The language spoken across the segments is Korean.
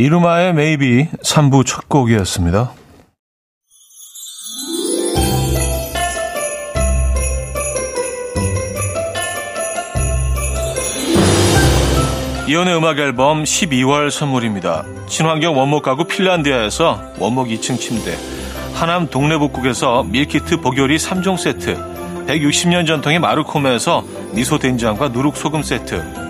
이루마의 메이비 3부 첫 곡이었습니다. 이현우의 음악 앨범 12월 선물입니다. 친환경 원목 가구 핀란디아에서 원목 2층 침대, 하남 동래복국에서 밀키트 복요리 3종 세트, 160년 전통의 마루코메에서 미소 된장과 누룩 소금 세트,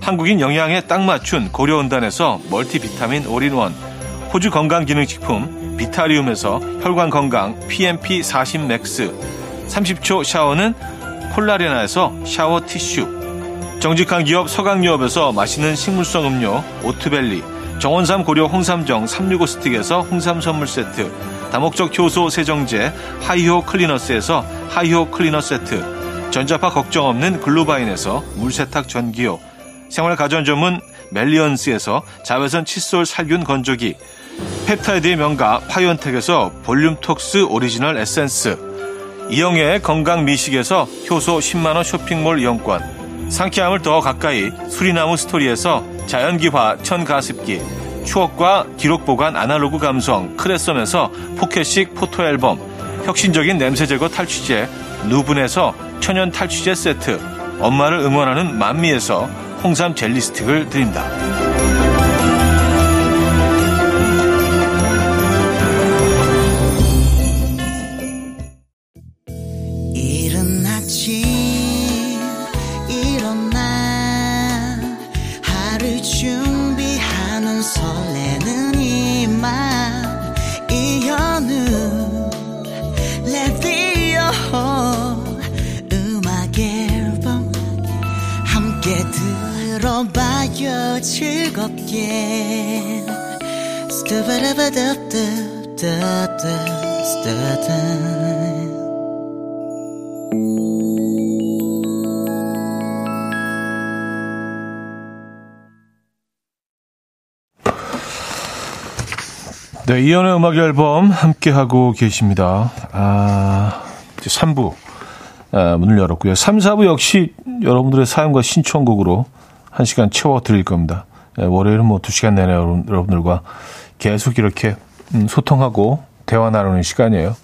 한국인 영양에 딱 맞춘 고려은단에서 멀티비타민 올인원, 호주 건강기능식품 비타리움에서 혈관건강 PMP 40 맥스, 30초 샤워는 콜라레나에서 샤워 티슈, 정직한 기업 서강유업에서 맛있는 식물성 음료 오트벨리, 정원삼 고려 홍삼정 365 스틱에서 홍삼 선물 세트, 다목적 효소 세정제 하이호 클리너스에서 하이호 클리너 세트, 전자파 걱정 없는 글루바인에서 물세탁 전기요, 생활 가전 전문 멜리언스에서 자외선 칫솔 살균 건조기, 펩타이드의 명가 파이온텍에서 볼륨톡스 오리지널 에센스, 이영애의 건강 미식에서 효소 10만원 쇼핑몰 이용권, 상쾌함을 더 가까이 수리나무 스토리에서 자연기화 천가습기, 추억과 기록 보관 아날로그 감성 크레썸에서 포켓식 포토앨범, 혁신적인 냄새 제거 탈취제 누분에서 천연 탈취제 세트, 엄마를 응원하는 만미에서 홍삼 젤리 스틱을 드립니다. 즐겁게 스타바라바다다다다다 네, 이연의 음악 앨범 함께하고 계십니다. 아, 이제 3부 아, 문을 열었고요. 3, 4부 역시 여러분들의 사연과 신청곡으로 1시간 채워 드릴 겁니다. 예, 월요일은 뭐 2시간 내내 여러분, 여러분들과 계속 이렇게 음, 소통하고 대화 나누는 시간이에요.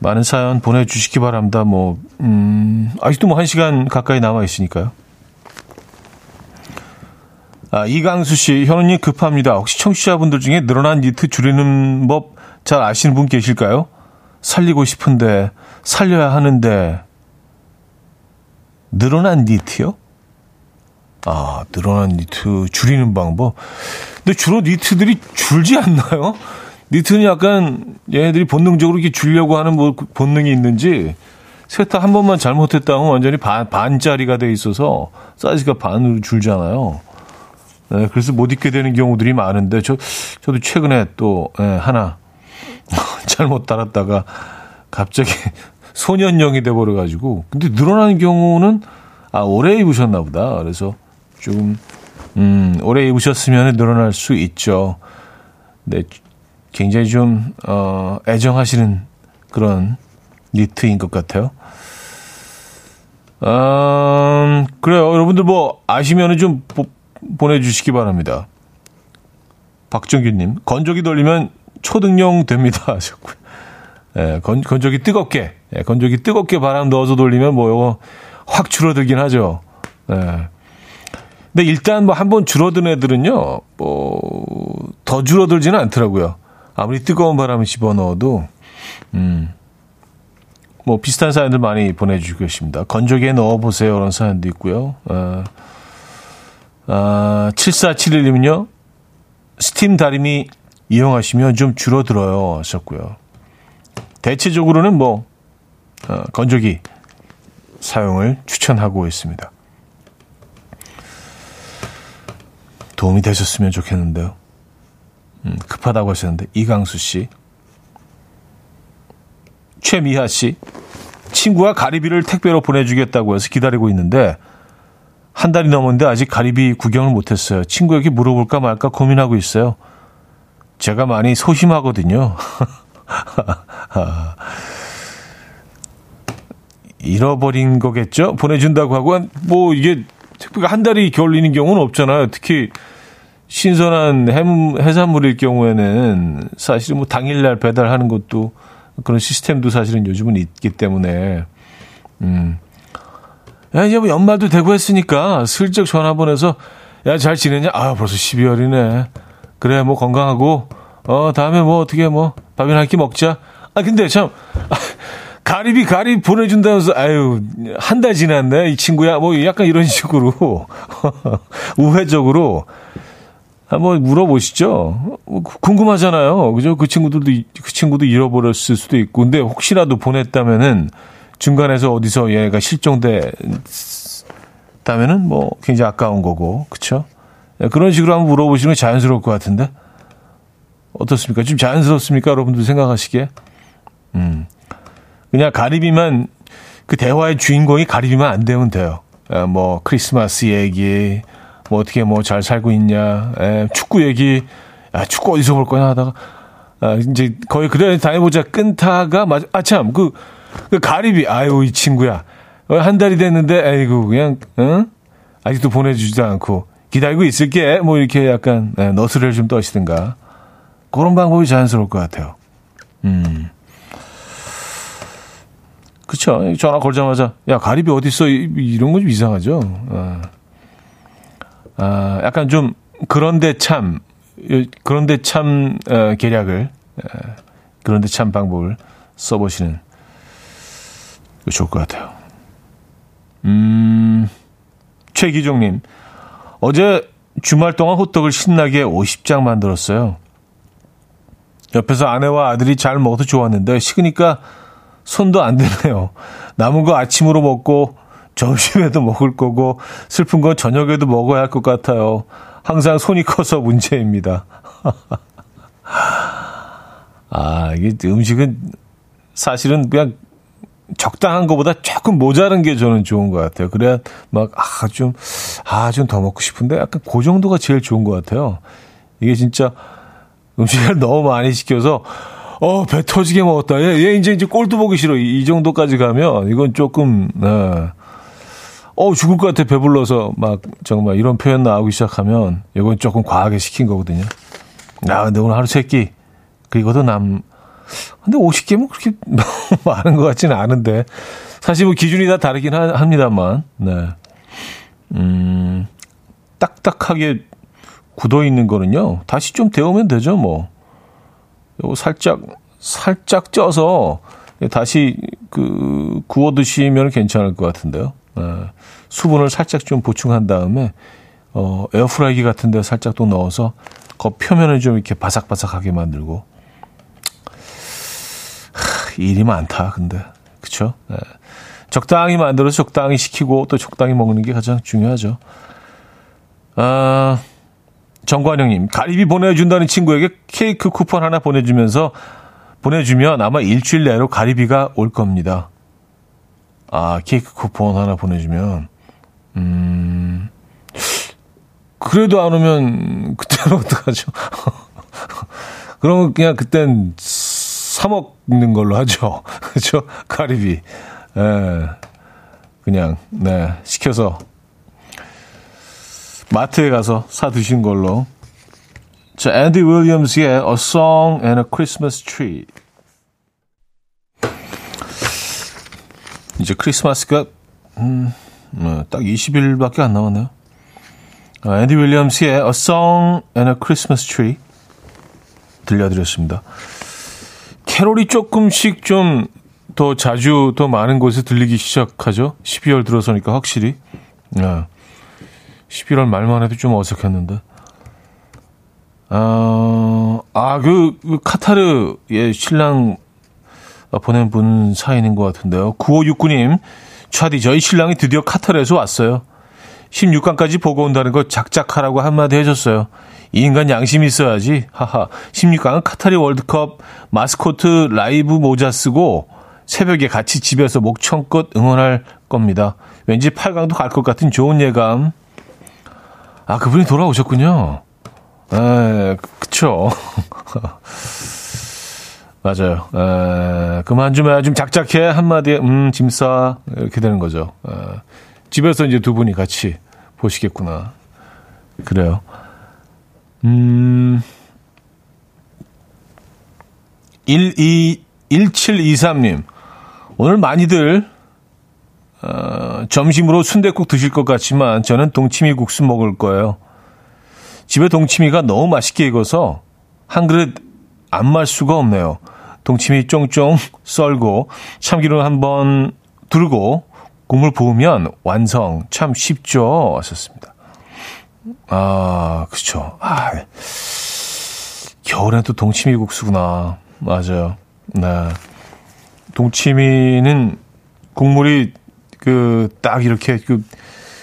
많은 사연 보내주시기 바랍니다. 뭐, 음, 아직도 뭐 1시간 가까이 남아 있으니까요. 아, 이강수 씨, 현우님 급합니다. 혹시 청취자분들 중에 늘어난 니트 줄이는 법 잘 아시는 분 계실까요? 살리고 싶은데, 살려야 하는데, 늘어난 니트요? 아, 늘어난 니트 줄이는 방법. 근데 주로 니트들이 줄지 않나요? 니트는 약간 얘네들이 본능적으로 이렇게 줄려고 하는 뭐 본능이 있는지 세탁 한 번만 잘못했다면 완전히 반, 반짜리가 돼 있어서 사이즈가 반으로 줄잖아요. 네, 그래서 못 입게 되는 경우들이 많은데 저 저도 최근에 또 예, 하나 잘못 달았다가 갑자기 소년용이 돼 버려 가지고 근데 늘어나는 경우는 아 오래 입으셨나 보다. 그래서 좀 음, 오래 입으셨으면 늘어날 수 있죠. 네, 굉장히 좀 어, 애정하시는 그런 니트인 것 같아요. 음, 그래요. 여러분들 뭐 아시면은 좀 보, 보내주시기 바랍니다. 박정규님, 건조기 돌리면 초등용 됩니다. 하셨고요. 예, 건, 건조기 뜨겁게, 예, 건조기 뜨겁게 바람 넣어서 돌리면 뭐, 요거 확 줄어들긴 하죠. 예. 근데 일단 뭐 한 번 줄어든 애들은요, 뭐, 더 줄어들지는 않더라고요. 아무리 뜨거운 바람을 집어넣어도, 음. 뭐 비슷한 사연들 많이 보내주고 계십니다. 건조기에 넣어보세요. 그런 사연도 있고요. 어, 아, 7471님은요. 스팀 다리미 이용하시면 좀 줄어들어요. 하셨고요. 대체적으로는 뭐 어, 건조기 사용을 추천하고 있습니다. 도움이 되셨으면 좋겠는데요. 음, 급하다고 하셨는데 이강수 씨, 최미하 씨, 친구가 가리비를 택배로 보내주겠다고 해서 기다리고 있는데 한 달이 넘었는데 아직 가리비 구경을 못했어요. 친구에게 물어볼까 말까 고민하고 있어요. 제가 많이 소심하거든요. 잃어버린 거겠죠? 보내준다고 하고, 뭐, 이게 택배가 한 달이 걸리는 경우는 없잖아요. 특히 신선한 해물, 해산물일 경우에는 사실 뭐 당일날 배달하는 것도 그런 시스템도 사실은 요즘은 있기 때문에, 음. 야, 이제 뭐 연말도 되고 했으니까 슬쩍 전화 보내서, 야, 잘 지내냐? 아, 벌써 12월이네. 그래, 뭐 건강하고, 어, 다음에 뭐 어떻게 뭐 밥이나 한 끼 먹자. 아, 근데 참, 아, 가리비 가리 보내준다면서 아유 한 달 지났네 이 친구야 뭐 약간 이런 식으로 우회적으로 한번 물어보시죠. 뭐 궁금하잖아요. 그죠? 그 친구들도 그 친구도 잃어버렸을 수도 있고 근데 혹시라도 보냈다면은 중간에서 어디서 얘가 실종됐다면은 뭐 굉장히 아까운 거고 그렇죠? 그런 식으로 한번 물어보시는 게 자연스러울 것 같은데 어떻습니까? 좀 자연스럽습니까? 여러분들 생각하시기에 음. 그냥 가리비만 그 대화의 주인공이 가리비만 안 되면 돼요. 에, 뭐 크리스마스 얘기, 뭐 어떻게 뭐 잘 살고 있냐, 에, 축구 얘기, 아 축구 어디서 볼 거냐 하다가 아, 이제 거의 그래 다녀보자 끈타가 맞아. 아참 그, 그 가리비 아유 이 친구야 한 달이 됐는데 아이고 그냥 응? 아직도 보내주지도 않고 기다리고 있을게 뭐 이렇게 약간 에, 너스를 좀 떠시든가 그런 방법이 자연스러울 것 같아요. 음. 그쵸. 전화 걸자마자, 야, 가리비 어딨어? 이런 건 좀 이상하죠. 아, 아, 약간 좀, 그런데 참, 그런데 참, 어, 계략을, 어, 그런데 참 방법을 써보시는, 좋을 것 같아요. 음, 최기종님, 어제 주말 동안 호떡을 신나게 50장 만들었어요. 옆에서 아내와 아들이 잘 먹어도 좋았는데, 식으니까 손도 안 되네요. 남은 거 아침으로 먹고 점심에도 먹을 거고 슬픈 건 저녁에도 먹어야 할 것 같아요. 항상 손이 커서 문제입니다. 아, 이게 음식은 사실은 그냥 적당한 것보다 조금 모자란 게 저는 좋은 것 같아요. 그래야 막, 아, 좀, 아, 좀 더 먹고 싶은데 약간 그 정도가 제일 좋은 것 같아요. 이게 진짜 음식을 너무 많이 시켜서 어, 배 터지게 먹었다. 얘, 얘 이제 이제 꼴도 보기 싫어. 이, 이 정도까지 가면 이건 조금 네. 어, 죽을 것 같아. 배불러서 막 정말 이런 표현 나오기 시작하면 이건 조금 과하게 시킨 거거든요. 야, 근데 오늘 하루 세 끼 그리고도 남 근데 50개면 그렇게 많은 것 같지는 않은데 사실 뭐 기준이 다 다르긴 하, 합니다만 네. 음, 딱딱하게 굳어 있는 거는요. 다시 좀 데우면 되죠, 뭐. 요거 살짝 살짝 쪄서 다시 그 구워 드시면 괜찮을 것 같은데요. 네. 수분을 살짝 좀 보충한 다음에 어 에어프라이기 같은 데 살짝 또 넣어서 그 표면을 좀 이렇게 바삭바삭하게 만들고 하, 일이 많다. 근데 그쵸? 네. 적당히 만들어서 적당히 시키고 또 적당히 먹는 게 가장 중요하죠. 아 정관영님, 가리비 보내준다는 친구에게 케이크 쿠폰 하나 보내주면서 보내주면 아마 일주일 내로 가리비가 올 겁니다. 아, 케이크 쿠폰 하나 보내주면, 음, 그래도 안 오면 그때는 어떡하죠? 그러면 그냥 그땐 사 먹는 걸로 하죠. 그죠? 가리비. 예. 그냥, 네. 시켜서 마트에 가서 사 드신 걸로. 자, 앤디 윌리엄스의 A Song and a Christmas Tree. 이제 크리스마스가 음, 어, 딱 20일밖에 안 남았네요. 아, 앤디 윌리엄스의 A Song and a Christmas Tree 들려드렸습니다. 캐롤이 조금씩 좀 더 자주 더 많은 곳에 들리기 시작하죠. 12월 들어서니까 확실히. 네. 11월 말만 해도 좀 어색했는데. 어, 아, 그, 그 카타르의 신랑 보낸 분 사연인 것 같은데요. 9569님, 차디, 저희 신랑이 드디어 카타르에서 왔어요. 16강까지 보고 온다는 거 작작하라고 한마디 해줬어요. 이 인간 양심 있어야지. 하하. 16강은 카타리 월드컵 마스코트 라이브 모자 쓰고 새벽에 같이 집에서 목청껏 응원할 겁니다. 왠지 8강도 갈 것 같은 좋은 예감. 아, 그분이 돌아오셨군요. 에, 그쵸. 맞아요. 에, 그만 좀 해. 좀 작작해. 한마디에, 음, 짐 싸. 이렇게 되는 거죠. 에, 집에서 이제 두 분이 같이 보시겠구나. 그래요. 음, 12, 1723님. 오늘 많이들, 어, 점심으로 순대국 드실 것 같지만 저는 동치미 국수 먹을 거예요. 집에 동치미가 너무 맛있게 익어서 한 그릇 안 말 수가 없네요. 동치미 쫑쫑 썰고 참기름 한번 두르고 국물 부으면 완성. 참 쉽죠? 하셨습니다. 아, 그쵸. 아, 겨울엔 또 동치미 국수구나. 맞아요. 네. 동치미는 국물이 그 딱 이렇게 그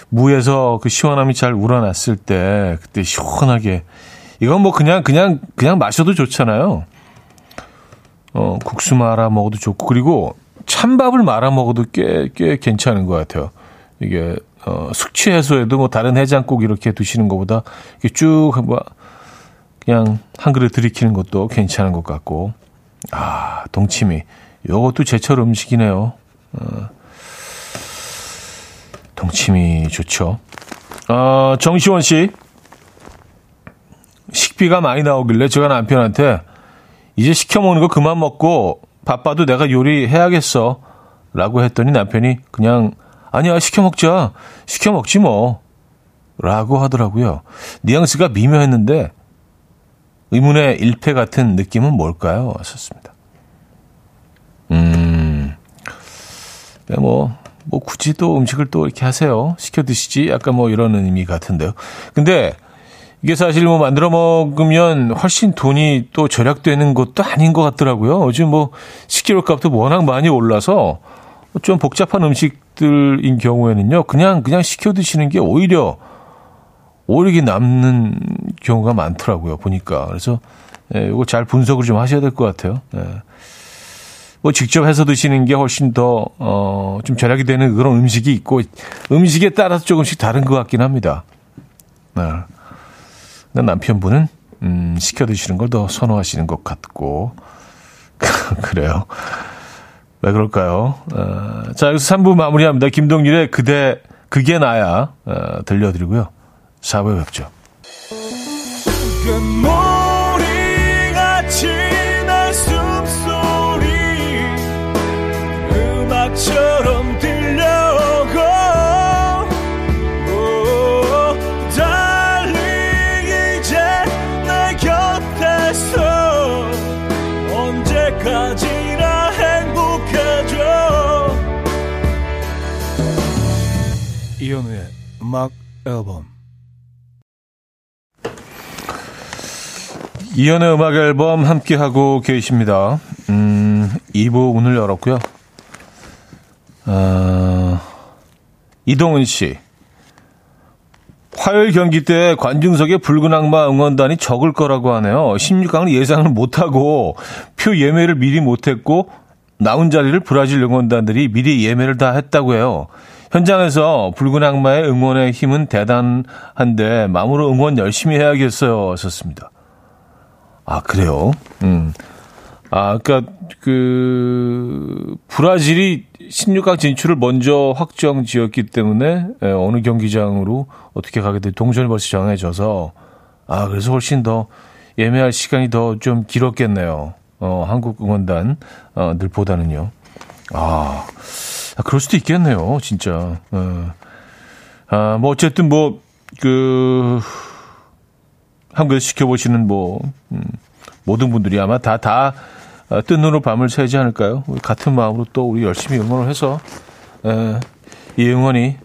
무에서 그 시원함이 잘 우러났을 때 그때 시원하게 이건 뭐 그냥 그냥 그냥 마셔도 좋잖아요. 어, 국수 말아 먹어도 좋고 그리고 찬밥을 말아 먹어도 꽤 꽤 괜찮은 것 같아요. 이게 어, 숙취 해소에도 뭐 다른 해장국 이렇게 드시는 것보다 이렇게 쭉 뭐 그냥 한 그릇 들이키는 것도 괜찮은 것 같고 아 동치미 요것도 제철 음식이네요. 어, 동치미 좋죠. 어, 정시원 씨 식비가 많이 나오길래 제가 남편한테 이제 시켜 먹는 거 그만 먹고 바빠도 내가 요리해야겠어. 라고 했더니 남편이 그냥 아니야 시켜 먹자. 시켜 먹지 뭐. 라고 하더라고요. 뉘앙스가 미묘했는데 의문의 일패 같은 느낌은 뭘까요? 하셨습니다. 음, 네, 뭐, 뭐 굳이 또 음식을 또 이렇게 하세요. 시켜 드시지? 약간 뭐 이런 의미 같은데요. 근데 이게 사실 뭐 만들어 먹으면 훨씬 돈이 또 절약되는 것도 아닌 것 같더라고요. 요즘 뭐 식재료 값도 워낙 많이 올라서 좀 복잡한 음식들인 경우에는요, 그냥, 그냥 시켜 드시는 게 오히려, 오히려 남는 경우가 많더라고요, 보니까. 그래서, 예, 이거 잘 분석을 좀 하셔야 될 것 같아요. 예. 뭐 직접 해서 드시는 게 훨씬 더, 어, 좀 절약이 되는 그런 음식이 있고, 음식에 따라서 조금씩 다른 것 같긴 합니다. 네. 남편분은, 음, 시켜 드시는 걸 더 선호하시는 것 같고, 그래요. 왜 그럴까요? 어, 자, 여기서 3부 마무리합니다. 김동률의 그대, 그게 나야, 어, 들려드리고요. 4부에 뵙죠. 음악 앨범 이현우의 음악 앨범 함께하고 계십니다. 음, 2부 문을 열었고요. 어, 이동은 씨. 화요일 경기 때 관중석에 붉은 악마 응원단이 적을 거라고 하네요. 16강을 예상을 못하고 표 예매를 미리 못했고 나온 자리를 브라질 응원단들이 미리 예매를 다 했다고 해요. 현장에서 붉은 악마의 응원의 힘은 대단한데 마음으로 응원 열심히 해야겠어요. 하셨습니다. 아, 그래요? 음. 아, 그니까, 그, 브라질이 16강 진출을 먼저 확정 지었기 때문에, 예, 어느 경기장으로 어떻게 가게 될 동전이 벌써 정해져서, 아, 그래서 훨씬 더 예매할 시간이 더 좀 길었겠네요. 어, 한국 응원단, 어, 들보다는요. 아, 아, 그럴 수도 있겠네요, 진짜. 어. 아, 뭐, 어쨌든 뭐, 그, 한국에서 지켜보시는 뭐, 음, 모든 분들이 아마 다, 다, 아, 뜬 눈으로 밤을 새지 않을까요? 같은 마음으로 또 우리 열심히 응원을 해서 에, 이 응원이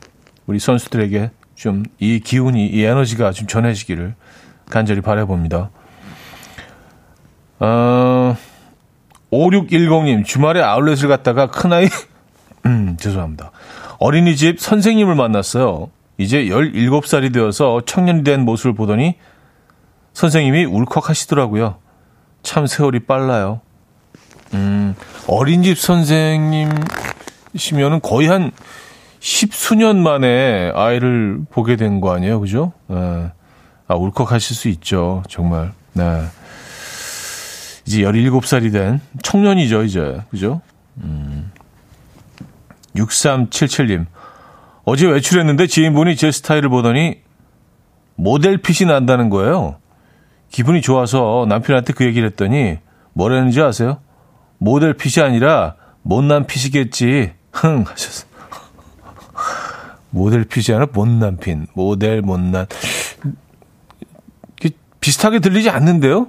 우리 선수들에게 좀 이 기운이 이 에너지가 좀 전해지기를 간절히 바라봅니다. 어, 5610님 주말에 아울렛을 갔다가 큰아이 음, 죄송합니다. 어린이집 선생님을 만났어요. 이제 17살이 되어서 청년이 된 모습을 보더니 선생님이 울컥하시더라고요. 참 세월이 빨라요. 음, 어린이집 선생님이시면은 거의 한 십수년 만에 아이를 보게 된 거 아니에요? 그죠? 네. 아, 울컥하실 수 있죠. 정말. 네. 이제 17살이 된 청년이죠, 이제. 그죠? 음. 6377님. 어제 외출했는데 지인분이 제 스타일을 보더니 모델 핏이 난다는 거예요. 기분이 좋아서 남편한테 그 얘기를 했더니 뭐라는지 아세요? 모델 핏이 아니라 못난 핏이겠지. 흥 하셨어. 모델 핏이 아니라 못난 핏. 모델 못난. 비슷하게 들리지 않는데요?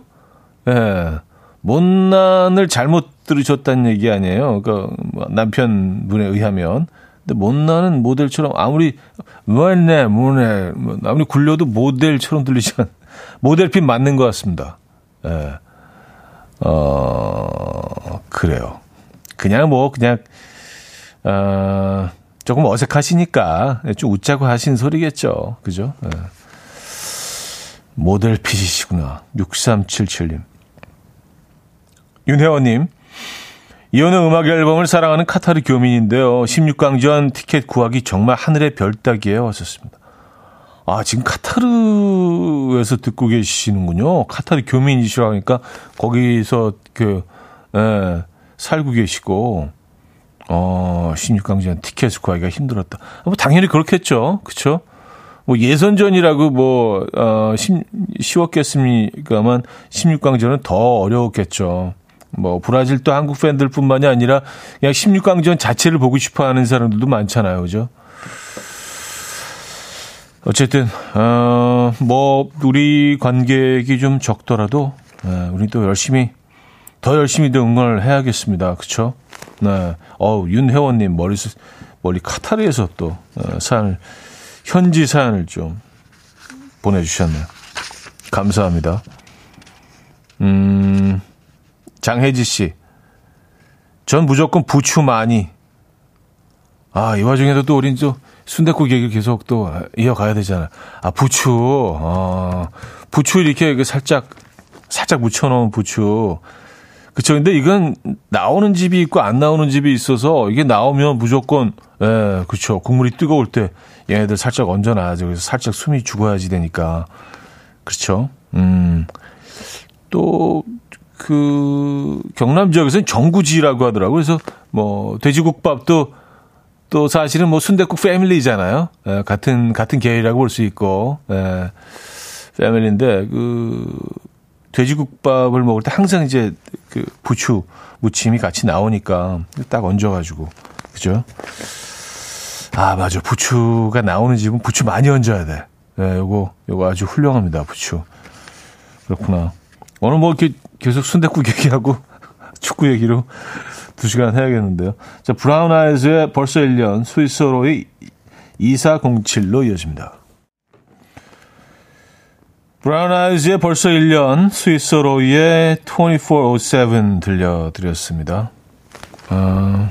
예. 네. 못난을 잘못 들으셨다는 얘기 아니에요. 그러니까 뭐 남편분에 의하면. 근데 못난은 모델처럼 아무리 뭐네 뭐네 뭐 아무리 굴려도 모델처럼 들리지 않. 모델핀 맞는 것 같습니다. 예. 어 그래요. 그냥 뭐 그냥 어 조금 어색하시니까 좀 웃자고 하신 소리겠죠. 그죠? 예. 모델 핏이시구나. 6377님. 윤혜원님. 이혼의 음악 앨범을 사랑하는 카타르 교민인데요. 16강전 티켓 구하기 정말 하늘의 별 따기예요. 하셨습니다. 아, 지금 카타르에서 듣고 계시는군요. 카타르 교민이시라 하니까 거기서 그, 예, 살고 계시고, 어, 16강전 티켓을 구하기가 힘들었다. 뭐, 당연히 그렇겠죠. 그쵸? 뭐, 예선전이라고 뭐, 어, 심, 쉬웠겠습니까만, 16강전은 더 어려웠겠죠. 뭐 브라질도 한국 팬들뿐만이 아니라 그냥 16강전 자체를 보고 싶어 하는 사람들도 많잖아요. 그죠? 어쨌든 어 뭐 우리 관객이 좀 적더라도 네, 우리 또 열심히 더 열심히 더 응원을 해야겠습니다. 그렇죠? 네. 어 윤혜원 님 머리 머리 카타르에서 또 어, 사연을 현지 사연을 좀 보내 주셨네요. 감사합니다. 음. 장혜지 씨. 전 무조건 부추 많이. 아, 이 와중에도 또 우린 또 순대국 얘기를 계속 또 이어가야 되잖아. 아, 부추. 어, 부추 이렇게 살짝, 살짝 묻혀놓은 부추. 그쵸. 근데 이건 나오는 집이 있고 안 나오는 집이 있어서 이게 나오면 무조건, 예, 그쵸. 국물이 뜨거울 때 얘네들 살짝 얹어놔야죠. 그래서 살짝 숨이 죽어야지 되니까. 그렇죠. 음. 또, 그 경남 지역에서는 정구지라고 하더라고요. 그래서 뭐 돼지국밥도 또 사실은 뭐 순대국 패밀리잖아요. 에, 예, 같은 같은 계열이라고 볼 수 있고 에, 예, 패밀리인데 그 돼지국밥을 먹을 때 항상 이제 그 부추 무침이 같이 나오니까 딱 얹어가지고 그죠? 아 맞아 부추가 나오는 집은 부추 많이 얹어야 돼. 예, 요거 요거 아주 훌륭합니다 부추. 그렇구나. 오늘 뭐 이렇게 계속 순대국 얘기하고 축구 얘기로 두 시간 해야겠는데요. 자, 브라운 아이즈의 벌써 1년, 스위스로의 2407로 이어집니다. 브라운 아이즈의 벌써 1년, 스위스로의 2407 들려드렸습니다. 어...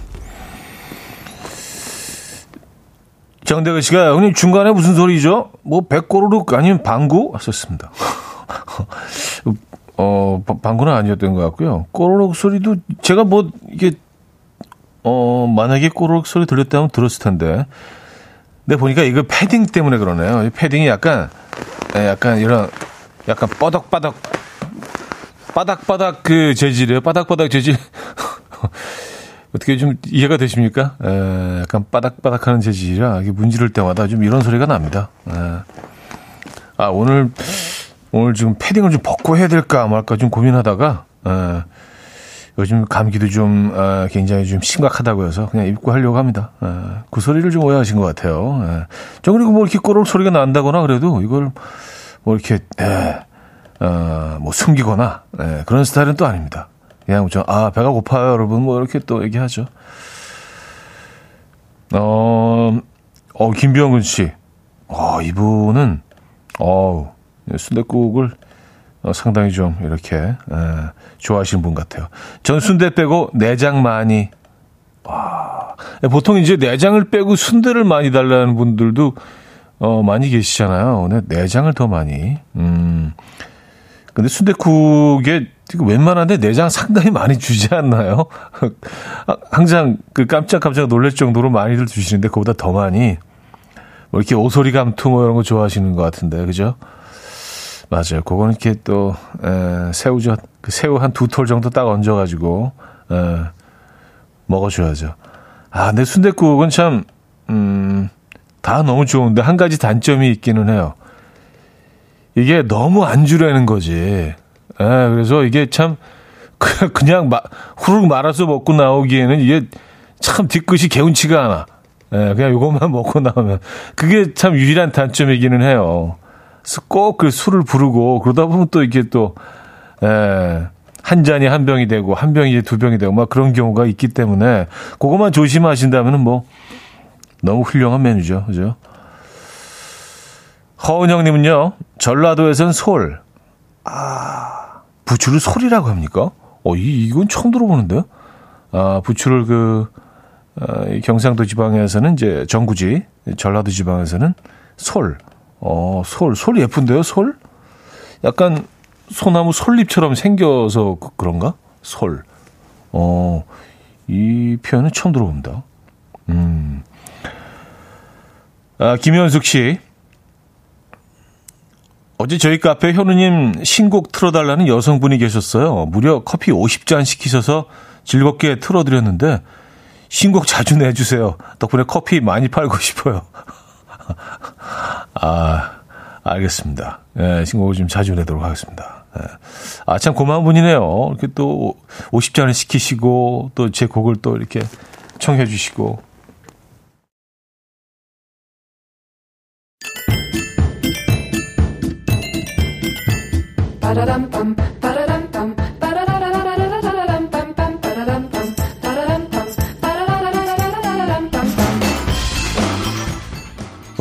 정대근 씨가 형님 중간에 무슨 소리죠? 뭐 백고르륵 아니면 방구? 하셨습니다. 어, 방구는 아니었던 것 같고요. 꼬르륵 소리도 제가 뭐 이게 어, 만약에 꼬르륵 소리 들렸다면 들었을 텐데. 근데 보니까 이거 패딩 때문에 그러네요. 패딩이 약간 예, 약간 이런 약간 뻐덕빠덕 바닥바닥 그 재질이에요. 바닥바닥 재질. 어떻게 좀 이해가 되십니까? 에, 예, 약간 바닥바닥하는 재질이라 이게 문지를 때마다 좀 이런 소리가 납니다. 에. 예. 아 오늘 오늘 지금 패딩을 좀 벗고 해야 될까 말까 좀 고민하다가 어, 요즘 감기도 좀 어, 굉장히 좀 심각하다고 해서 그냥 입고 하려고 합니다. 어, 그 소리를 좀 오해하신 것 같아요. 어. 저 그리고 뭐 이렇게 꼬르륵 소리가 난다거나 그래도 이걸 뭐 이렇게 에, 어, 뭐 숨기거나 에, 그런 스타일은 또 아닙니다. 그냥 좀, 아, 배가 고파요, 여러분. 뭐, 이렇게 또 얘기하죠. 어, 어, 김병근 씨. 어, 이분은, 어우, 순대국을 어, 상당히 좀 이렇게, 에, 좋아하시는 분 같아요. 전 순대 빼고 내장 많이. 와. 보통 이제 내장을 빼고 순대를 많이 달라는 분들도 어, 많이 계시잖아요. 네, 내장을 더 많이. 음. 근데 순대국에 웬만한데 내장 상당히 많이 주지 않나요? 항상 그 깜짝깜짝 놀랄 정도로 많이들 주시는데 그보다 더 많이 뭐 이렇게 오소리 감투 뭐 이런 거 좋아하시는 것 같은데 그죠? 맞아요. 그거는 이렇게 또 에, 새우젓 그 새우 한 두 톨 정도 딱 얹어가지고 에, 먹어줘야죠. 아, 근데 순대국은 참 음, 다 너무 좋은데 한 가지 단점이 있기는 해요. 이게 너무 안 주려는 거지. 예, 그래서 이게 참 그냥 마, 후루룩 말아서 먹고 나오기에는 이게 참 뒤끝이 개운치가 않아. 예, 그냥 이것만 먹고 나오면 그게 참 유일한 단점이기는 해요. 꼭 그 술을 부르고 그러다 보면 또 이게 또 예, 한 잔이 한 병이 되고 한 병이 이제 두 병이 되고 막 그런 경우가 있기 때문에 그것만 조심하신다면은 뭐 너무 훌륭한 메뉴죠. 그죠? 허은영님은요, 전라도에선 솔. 아, 부추를 솔이라고 합니까? 어, 이, 이건 처음 들어보는데요? 아, 부추를 그, 어, 경상도 지방에서는 이제 전구지, 전라도 지방에서는 솔. 어, 솔. 솔 예쁜데요, 솔? 약간 소나무 솔잎처럼 생겨서 그, 그런가? 솔. 어, 이 표현은 처음 들어봅니다. 음. 아, 김현숙 씨. 어제 저희 카페 현우님 신곡 틀어달라는 여성분이 계셨어요. 무려 커피 50잔 시키셔서 즐겁게 틀어드렸는데 신곡 자주 내주세요. 덕분에 커피 많이 팔고 싶어요. 아, 알겠습니다. 예, 신곡을 좀 자주 내도록 하겠습니다. 예. 아, 참 고마운 분이네요. 이렇게 또 50잔을 시키시고 또 제 곡을 또 이렇게 청해 주시고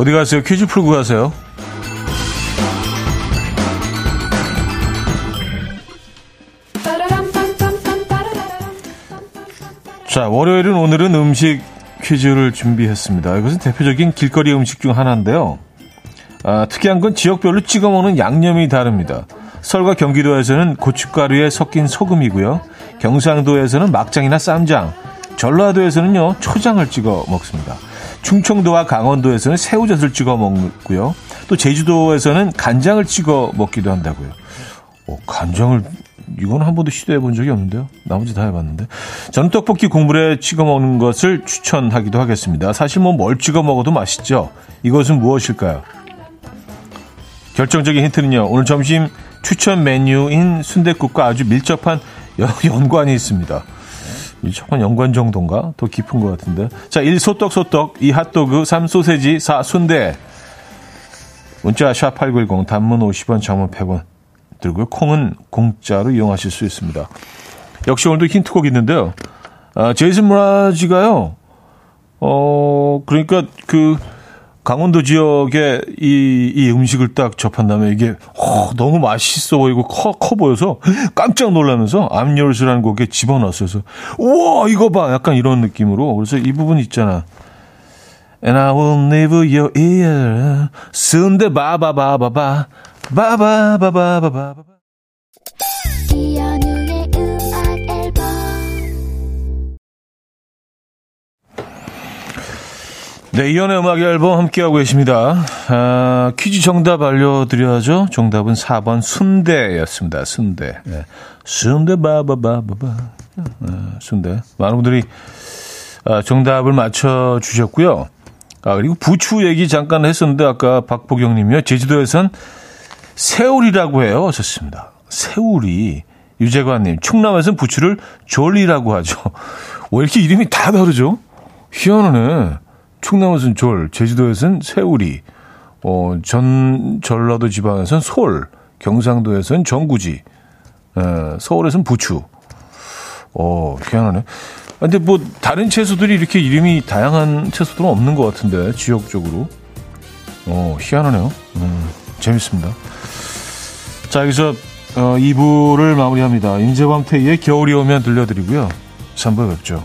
어디 가세요? 퀴즈 풀고 가세요. 자, 월요일은 오늘은 음식 퀴즈를 준비했습니다. 이것은 대표적인 길거리 음식 중 하나인데요. 아, 특이한 건 지역별로 찍어 먹는 양념이 다릅니다. 서울과 경기도에서는 고춧가루에 섞인 소금이고요. 경상도에서는 막장이나 쌈장, 전라도에서는요 초장을 찍어 먹습니다. 충청도와 강원도에서는 새우젓을 찍어 먹고요. 또 제주도에서는 간장을 찍어 먹기도 한다고요. 오, 간장을 이건 한 번도 시도해 본 적이 없는데요. 나머지 다 해봤는데. 저는 떡볶이 국물에 찍어 먹는 것을 추천하기도 하겠습니다. 사실 뭐 뭘 찍어 먹어도 맛있죠. 이것은 무엇일까요? 결정적인 힌트는요. 오늘 점심 추천 메뉴인 순대국과 아주 밀접한 연관이 있습니다. 밀접한 연관 정도인가? 더 깊은 것 같은데. 자, 1 소떡 소떡, 2 핫도그, 3 소세지, 4 순대. 문자 샵8910 단문 50원, 장문 100원 들고요. 콩은 공짜로 이용하실 수 있습니다. 역시 오늘도 힌트곡 있는데요. 아, 제이슨 브라지가요. 어, 그러니까 그 강원도 지역에 이, 이 음식을 딱 접한다면 이게 어, 너무 맛있어 보이고 커, 커 보여서 깜짝 놀라면서 암열스라는 곡에 집어넣었어요. 그래서 우와 이거 봐 약간 이런 느낌으로 그래서 이 부분 있잖아. And I will leave your ear 순대 바바바바바 바바바바바바 네, 이연의 음악 앨범 함께하고 계십니다. 아, 퀴즈 정답 알려드려야죠. 정답은 4번 순대였습니다. 순대. 네. 순대 바바바바바. 아, 순대. 많은 분들이 아, 정답을 맞춰주셨고요. 아, 그리고 부추 얘기 잠깐 했었는데 아까 박보경 님이요. 제주도에선 새우리라고 해요. 하셨습니다. 새우리. 유재관 님. 충남에서는 부추를 졸리라고 하죠. 왜 이렇게 이름이 다 다르죠? 희한하네. 충남에서는 졸, 제주도에서는 새우리, 어, 전, 전라도 지방에서는 솔, 경상도에서는 전구지, 에, 서울에서는 부추. 어, 희한하네. 근데 뭐 다른 채소들이 이렇게 이름이 다양한 채소들은 없는 것 같은데 지역적으로. 어, 희한하네요. 음, 재밌습니다. 자, 여기서 어, 2부를 마무리합니다. 임재범태의 겨울이 오면 들려드리고요. 3부에 뵙죠.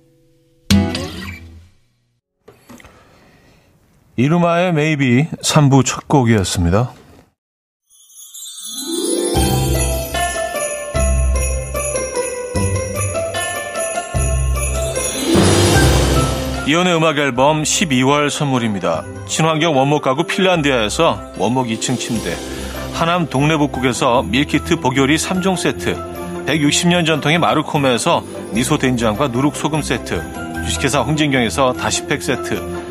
이루마의 Maybe 3부 첫 곡이었습니다. 이연의 음악 앨범 12월 선물입니다. 친환경 원목 가구 핀란디아에서 원목 2층 침대, 하남 동네복국에서 밀키트 복요리 3종 세트, 160년 전통의 마르코메에서 미소 된장과 누룩 소금 세트, 주식회사 홍진경에서 다시팩 세트,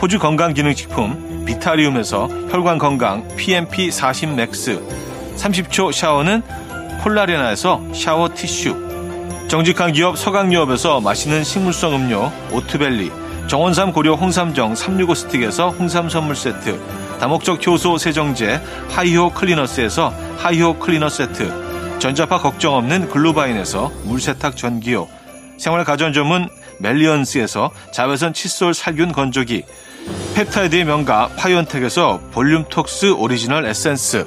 호주 건강기능식품 비타리움에서 혈관건강 PMP 40 맥스, 30초 샤워는 폴라레나에서 샤워 티슈, 정직한 기업 서강유업에서 맛있는 식물성 음료 오트벨리, 정원삼 고려 홍삼정 365 스틱에서 홍삼 선물 세트, 다목적 효소 세정제 하이호 클리너스에서 하이호 클리너 세트, 전자파 걱정 없는 글루바인에서 물세탁 전기요, 생활 가전 전문 멜리언스에서 자외선 칫솔 살균 건조기, 펩타이드의 명가 파이온텍에서 볼륨톡스 오리지널 에센스,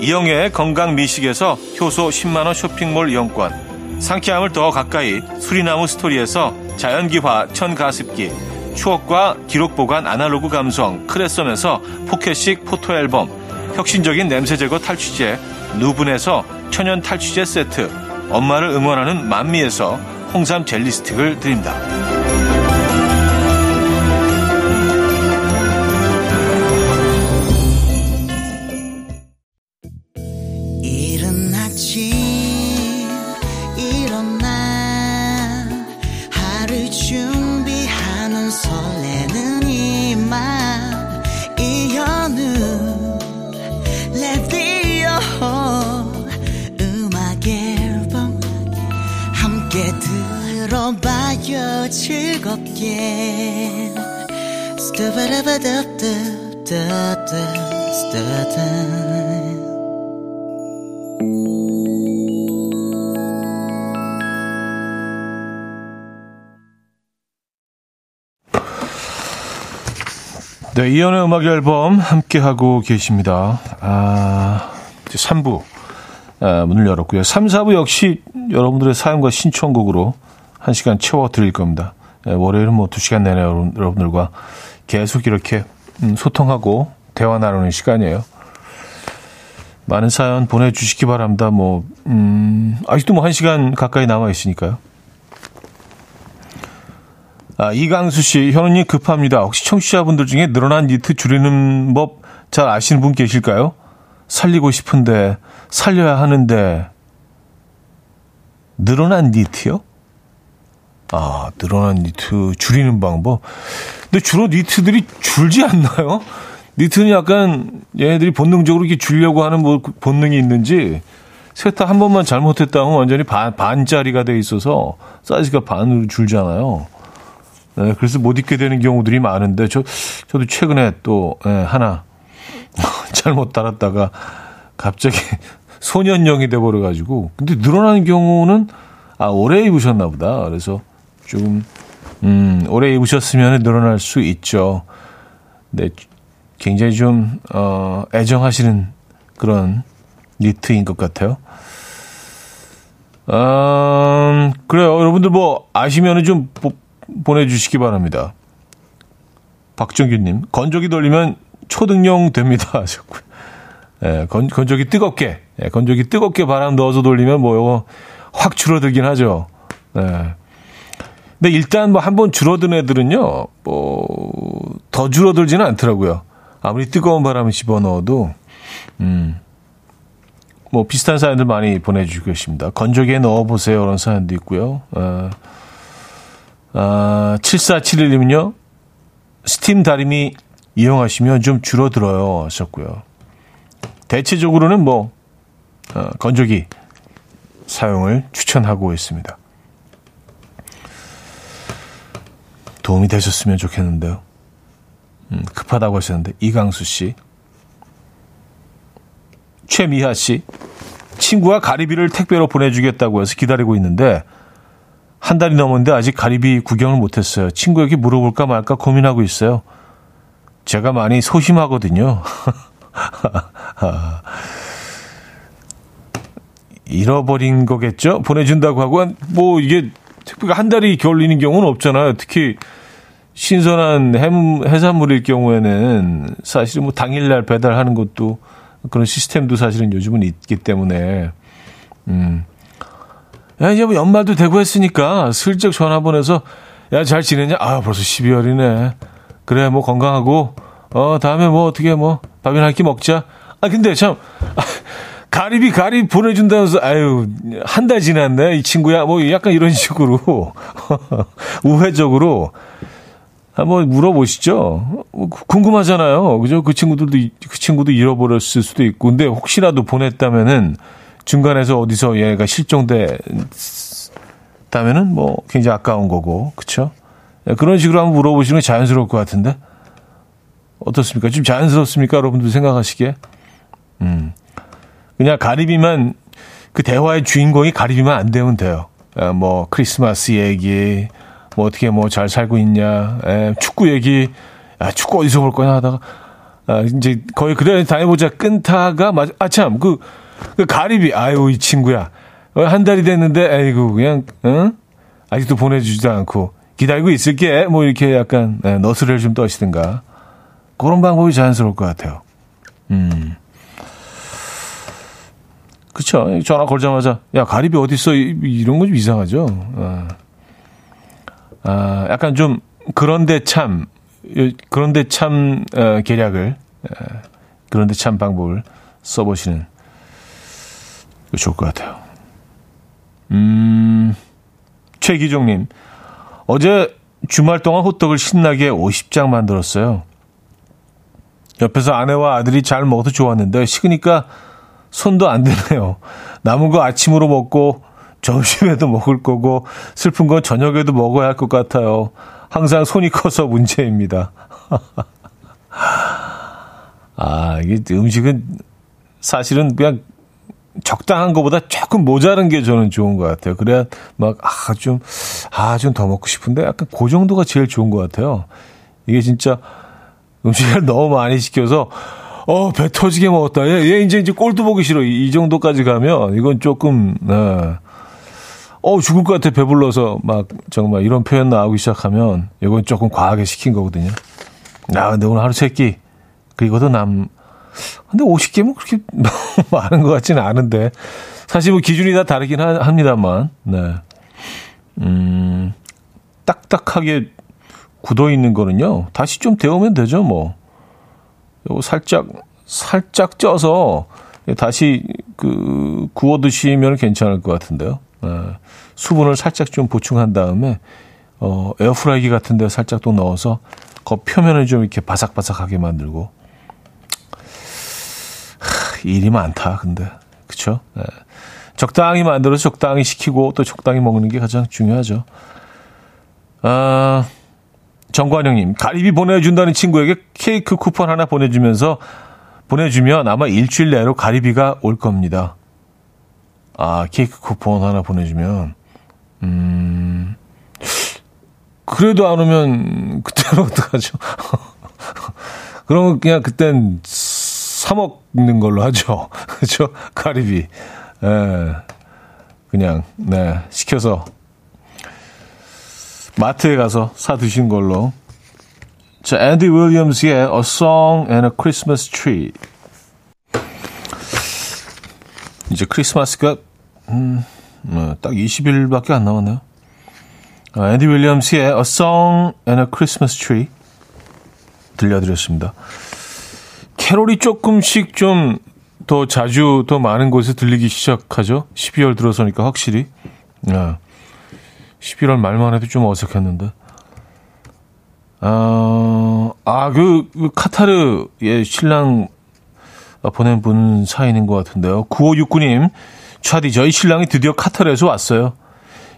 이영애의 건강 미식에서 효소 10만원 쇼핑몰 이용권, 상쾌함을 더 가까이 수리나무 스토리에서 자연기화 천가습기, 추억과 기록 보관 아날로그 감성 크레썸에서 포켓식 포토앨범, 혁신적인 냄새 제거 탈취제 누분에서 천연 탈취제 세트, 엄마를 응원하는 만미에서 홍삼 젤리 스틱을 드립니다. 네, 이연의 음악 앨범 함께하고 계십니다. 아, 이제 3부 아, 문을 열었고요. 3, 4부 역시 여러분들의 사연과 신청곡으로 1시간 채워드릴 겁니다. 예, 월요일은 뭐 2시간 내내 여러분, 여러분들과 계속 이렇게 음, 소통하고 대화 나누는 시간이에요. 많은 사연 보내주시기 바랍니다. 뭐, 음, 아직도 뭐 1시간 가까이 남아 있으니까요. 아, 이강수 씨, 현우님 급합니다. 혹시 청취자분들 중에 늘어난 니트 줄이는 법 잘 아시는 분 계실까요? 살리고 싶은데, 살려야 하는데, 늘어난 니트요? 아, 늘어난 니트 줄이는 방법. 근데 주로 니트들이 줄지 않나요? 니트는 약간 얘네들이 본능적으로 이렇게 줄려고 하는 뭐 본능이 있는지 세탁 한 번만 잘못했다면 완전히 반, 반짜리가 돼 있어서 사이즈가 반으로 줄잖아요. 네, 그래서 못 입게 되는 경우들이 많은데 저 저도 최근에 또 예, 하나 잘못 달았다가 갑자기 소년용이 돼 버려 가지고 근데 늘어나는 경우는 아 오래 입으셨나 보다. 그래서 조금 음, 오래 입으셨으면 늘어날 수 있죠. 네, 굉장히 좀 어, 애정하시는 그런 니트인 것 같아요. 음, 그래요. 여러분들 뭐 아시면은 좀 보, 보내주시기 바랍니다. 박정규님, 건조기 돌리면 초등용 됩니다. 하셨고요. 예, 건, 건조기 뜨겁게, 예, 건조기 뜨겁게 바람 넣어서 돌리면 뭐 요거 확 줄어들긴 하죠. 예. 근데 일단 뭐 한번 줄어든 애들은요, 뭐, 더 줄어들지는 않더라고요. 아무리 뜨거운 바람을 집어넣어도, 음, 뭐 비슷한 사연들 많이 보내주고 계십니다. 건조기에 넣어보세요. 그런 사연도 있고요. 어, 아, 7471님은요, 스팀 다리미 이용하시면 좀 줄어들어요. 하셨고요. 대체적으로는 뭐, 어, 건조기 사용을 추천하고 있습니다. 도움이 되셨으면 좋겠는데요. 음, 급하다고 하셨는데, 이강수 씨. 최미하 씨. 친구가 가리비를 택배로 보내주겠다고 해서 기다리고 있는데, 한 달이 넘었는데 아직 가리비 구경을 못했어요. 친구에게 물어볼까 말까 고민하고 있어요. 제가 많이 소심하거든요. 잃어버린 거겠죠? 보내준다고 하고, 뭐, 이게 택배가 한 달이 걸리는 경우는 없잖아요. 특히 신선한 해, 해산물일 경우에는 사실 뭐 당일날 배달하는 것도 그런 시스템도 사실은 요즘은 있기 때문에, 음. 야, 이제 뭐 연말도 되고 했으니까 슬쩍 전화 보내서, 야, 잘 지내냐? 아, 벌써 12월이네. 그래, 뭐 건강하고, 어, 다음에 뭐 어떻게 뭐 밥이나 한 끼 먹자. 아, 근데 참, 아, 가리비 가리 보내준다면서 아유 한 달 지났네 이 친구야 뭐 약간 이런 식으로 우회적으로 한번 물어보시죠. 뭐 궁금하잖아요. 그죠? 그 친구들도 그 친구도 잃어버렸을 수도 있고. 근데 혹시라도 보냈다면은 중간에서 어디서 얘가 실종됐다면은 뭐 굉장히 아까운 거고. 그쵸? 네, 그런 식으로 한번 물어보시는 게 자연스러울 것 같은데. 어떻습니까? 좀 자연스럽습니까? 여러분들 생각하시기에? 음. 그냥 가리비만 그 대화의 주인공이 가리비만 안 되면 돼요. 에, 뭐 크리스마스 얘기, 뭐 어떻게 뭐 잘 살고 있냐, 에, 축구 얘기, 아, 축구 어디서 볼 거냐 하다가 아, 이제 거의 그래 다녀보자 끈타가 맞아. 아 참 그 그 가리비 아유 이 친구야 어, 한 달이 됐는데 에이구 그냥 응? 아직도 보내주지도 않고 기다리고 있을게 뭐 이렇게 약간 네, 너스를 좀 떠시든가 그런 방법이 자연스러울 것 같아요. 음. 그쵸. 전화 걸자마자, 야, 가리비 어딨어? 이런 건 좀 이상하죠. 아, 아, 약간 좀, 그런데 참, 그런데 참, 어, 계략을, 어, 그런데 참 방법을 써보시는, 좋을 것 같아요. 음, 최기종님. 어제 주말 동안 호떡을 신나게 50장 만들었어요. 옆에서 아내와 아들이 잘 먹어도 좋았는데, 식으니까 손도 안 되네요. 남은 거 아침으로 먹고 점심에도 먹을 거고 슬픈 건 저녁에도 먹어야 할 것 같아요. 항상 손이 커서 문제입니다. 아, 이게 음식은 사실은 그냥 적당한 것보다 조금 모자란 게 저는 좋은 것 같아요. 그래야 막, 아, 좀, 아, 좀 더 먹고 싶은데 약간 그 정도가 제일 좋은 것 같아요. 이게 진짜 음식을 너무 많이 시켜서 어, 배 터지게 먹었다. 얘, 얘 이제 이제 꼴도 보기 싫어. 이, 이 정도까지 가면 이건 조금, 네. 어, 죽을 것 같아. 배불러서 막 정말 이런 표현 나오기 시작하면 이건 조금 과하게 시킨 거거든요. 아, 근데 오늘 하루 세 끼. 그리고도 남, 근데 50개면 그렇게 많은 것 같지는 않은데. 사실 뭐 기준이 다 다르긴 하, 합니다만, 네. 음, 딱딱하게 굳어 있는 거는요. 다시 좀 데우면 되죠, 뭐. 요거 살짝 살짝 쪄서 다시 그 구워 드시면 괜찮을 것 같은데요. 네. 수분을 살짝 좀 보충한 다음에 어 에어프라이기 같은 데 살짝 또 넣어서 그 표면을 좀 이렇게 바삭바삭하게 만들고 하, 일이 많다 근데 그쵸 네. 적당히 만들어서 적당히 시키고 또 적당히 먹는 게 가장 중요하죠 아 정관영님, 가리비 보내준다는 친구에게 케이크 쿠폰 하나 보내주면서 보내주면 아마 일주일 내로 가리비가 올 겁니다. 아, 케이크 쿠폰 하나 보내주면, 음, 그래도 안 오면 그때는 어떡하죠? 그러면 그냥 그땐 사 먹는 걸로 하죠. 그죠? 가리비. 예. 그냥 네 시켜서 마트에 가서 사 드신 걸로. 자, 앤디 윌리엄스의 A Song and a Christmas Tree. 이제 크리스마스가 음, 뭐, 딱 20일밖에 안 남았네요. 아, 앤디 윌리엄스의 A Song and a Christmas Tree 들려드렸습니다. 캐롤이 조금씩 좀 더 자주 더 많은 곳에 들리기 시작하죠. 12월 들어서니까 확실히. 네. 11월 말만 해도 좀 어색했는데. 어, 아, 그, 그 카타르의 신랑 보낸 분 사인인 것 같은데요. 9569님, 차디, 저희 신랑이 드디어 카타르에서 왔어요.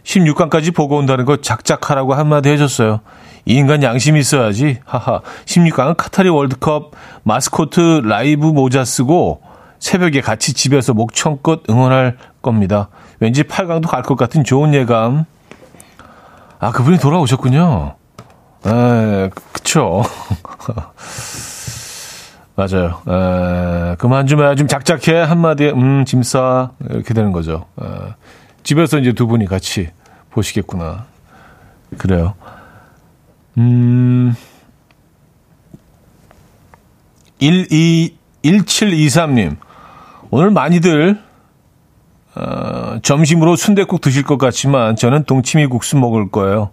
16강까지 보고 온다는 거 작작하라고 한마디 해줬어요. 이 인간 양심 있어야지. 하하. 16강은 카타르 월드컵 마스코트 라이브 모자 쓰고 새벽에 같이 집에서 목청껏 응원할 겁니다. 왠지 8강도 갈 것 같은 좋은 예감. 아, 그분이 돌아오셨군요. 에, 그쵸. 맞아요. 에, 그만 좀 해. 좀 작작해. 한마디에, 음, 짐 싸. 이렇게 되는 거죠. 에, 집에서 이제 두 분이 같이 보시겠구나. 그래요. 음, 12, 1723님. 오늘 많이들 어, 점심으로 순대국 드실 것 같지만 저는 동치미 국수 먹을 거예요.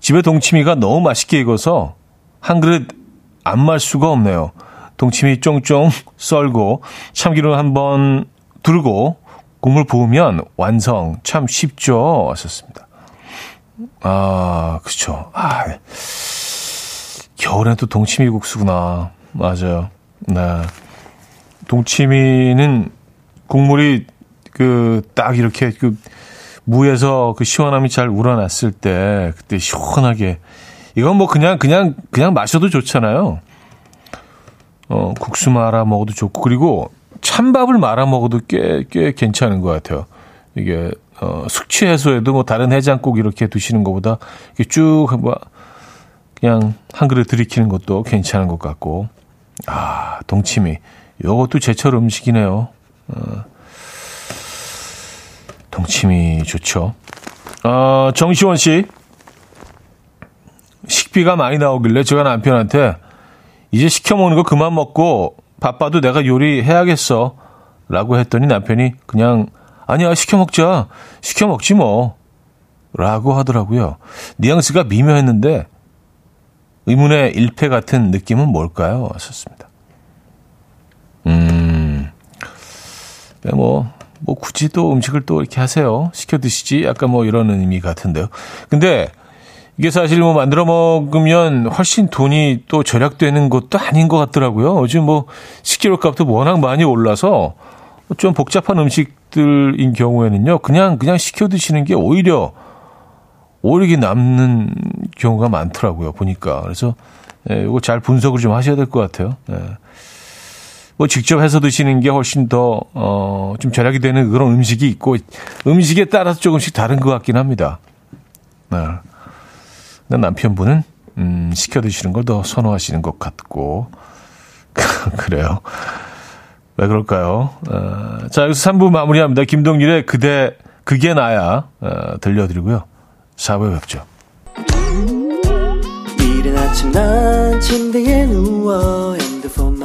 집에 동치미가 너무 맛있게 익어서 한 그릇 안 말 수가 없네요. 동치미 쫑쫑 썰고 참기름 한번 두르고 국물 부으면 완성. 참 쉽죠. 왔었습니다. 아, 그쵸. 아, 겨울엔 또 동치미 국수구나. 맞아요. 네. 동치미는 국물이 그 딱 이렇게 그 무에서 그 시원함이 잘 우러났을 때 그때 시원하게 이건 뭐 그냥 그냥 그냥 마셔도 좋잖아요. 어 국수 말아 먹어도 좋고 그리고 찬밥을 말아 먹어도 꽤 꽤 괜찮은 것 같아요. 이게 어 숙취 해소에도 뭐 다른 해장국 이렇게 드시는 것보다 이렇게 쭉 뭐 그냥 한 그릇 들이키는 것도 괜찮은 것 같고 아 동치미 요것도 제철 음식이네요. 어. 동치미 좋죠. 어, 정시원 씨. 식비가 많이 나오길래 제가 남편한테 이제 시켜 먹는 거 그만 먹고 바빠도 내가 요리해야겠어. 라고 했더니 남편이 그냥 아니야 시켜 먹자. 시켜 먹지 뭐. 라고 하더라고요. 뉘앙스가 미묘했는데 의문의 일패 같은 느낌은 뭘까요? 하셨습니다. 음, 네, 뭐, 뭐 굳이 또 음식을 또 이렇게 하세요. 시켜 드시지. 약간 뭐 이런 의미 같은데요. 근데 이게 사실 뭐 만들어 먹으면 훨씬 돈이 또 절약되는 것도 아닌 것 같더라고요. 요즘 뭐 식재료 값도 워낙 많이 올라서 좀 복잡한 음식들인 경우에는요. 그냥 그냥 시켜 드시는 게 오히려 오히려 남는 경우가 많더라고요. 보니까. 그래서 예, 이거 잘 분석을 좀 하셔야 될 것 같아요. 예. 뭐 직접 해서 드시는 게 훨씬 더, 어, 좀 절약이 되는 그런 음식이 있고, 음식에 따라서 조금씩 다른 것 같긴 합니다. 네. 남편분은, 음, 시켜 드시는 걸 더 선호하시는 것 같고, 그래요. 왜 그럴까요? 어, 자, 여기서 3부 마무리합니다. 김동일의 그대, 그게 나야, 어, 들려드리고요. 4부에 뵙죠. 이른 아침 난 침대에 누워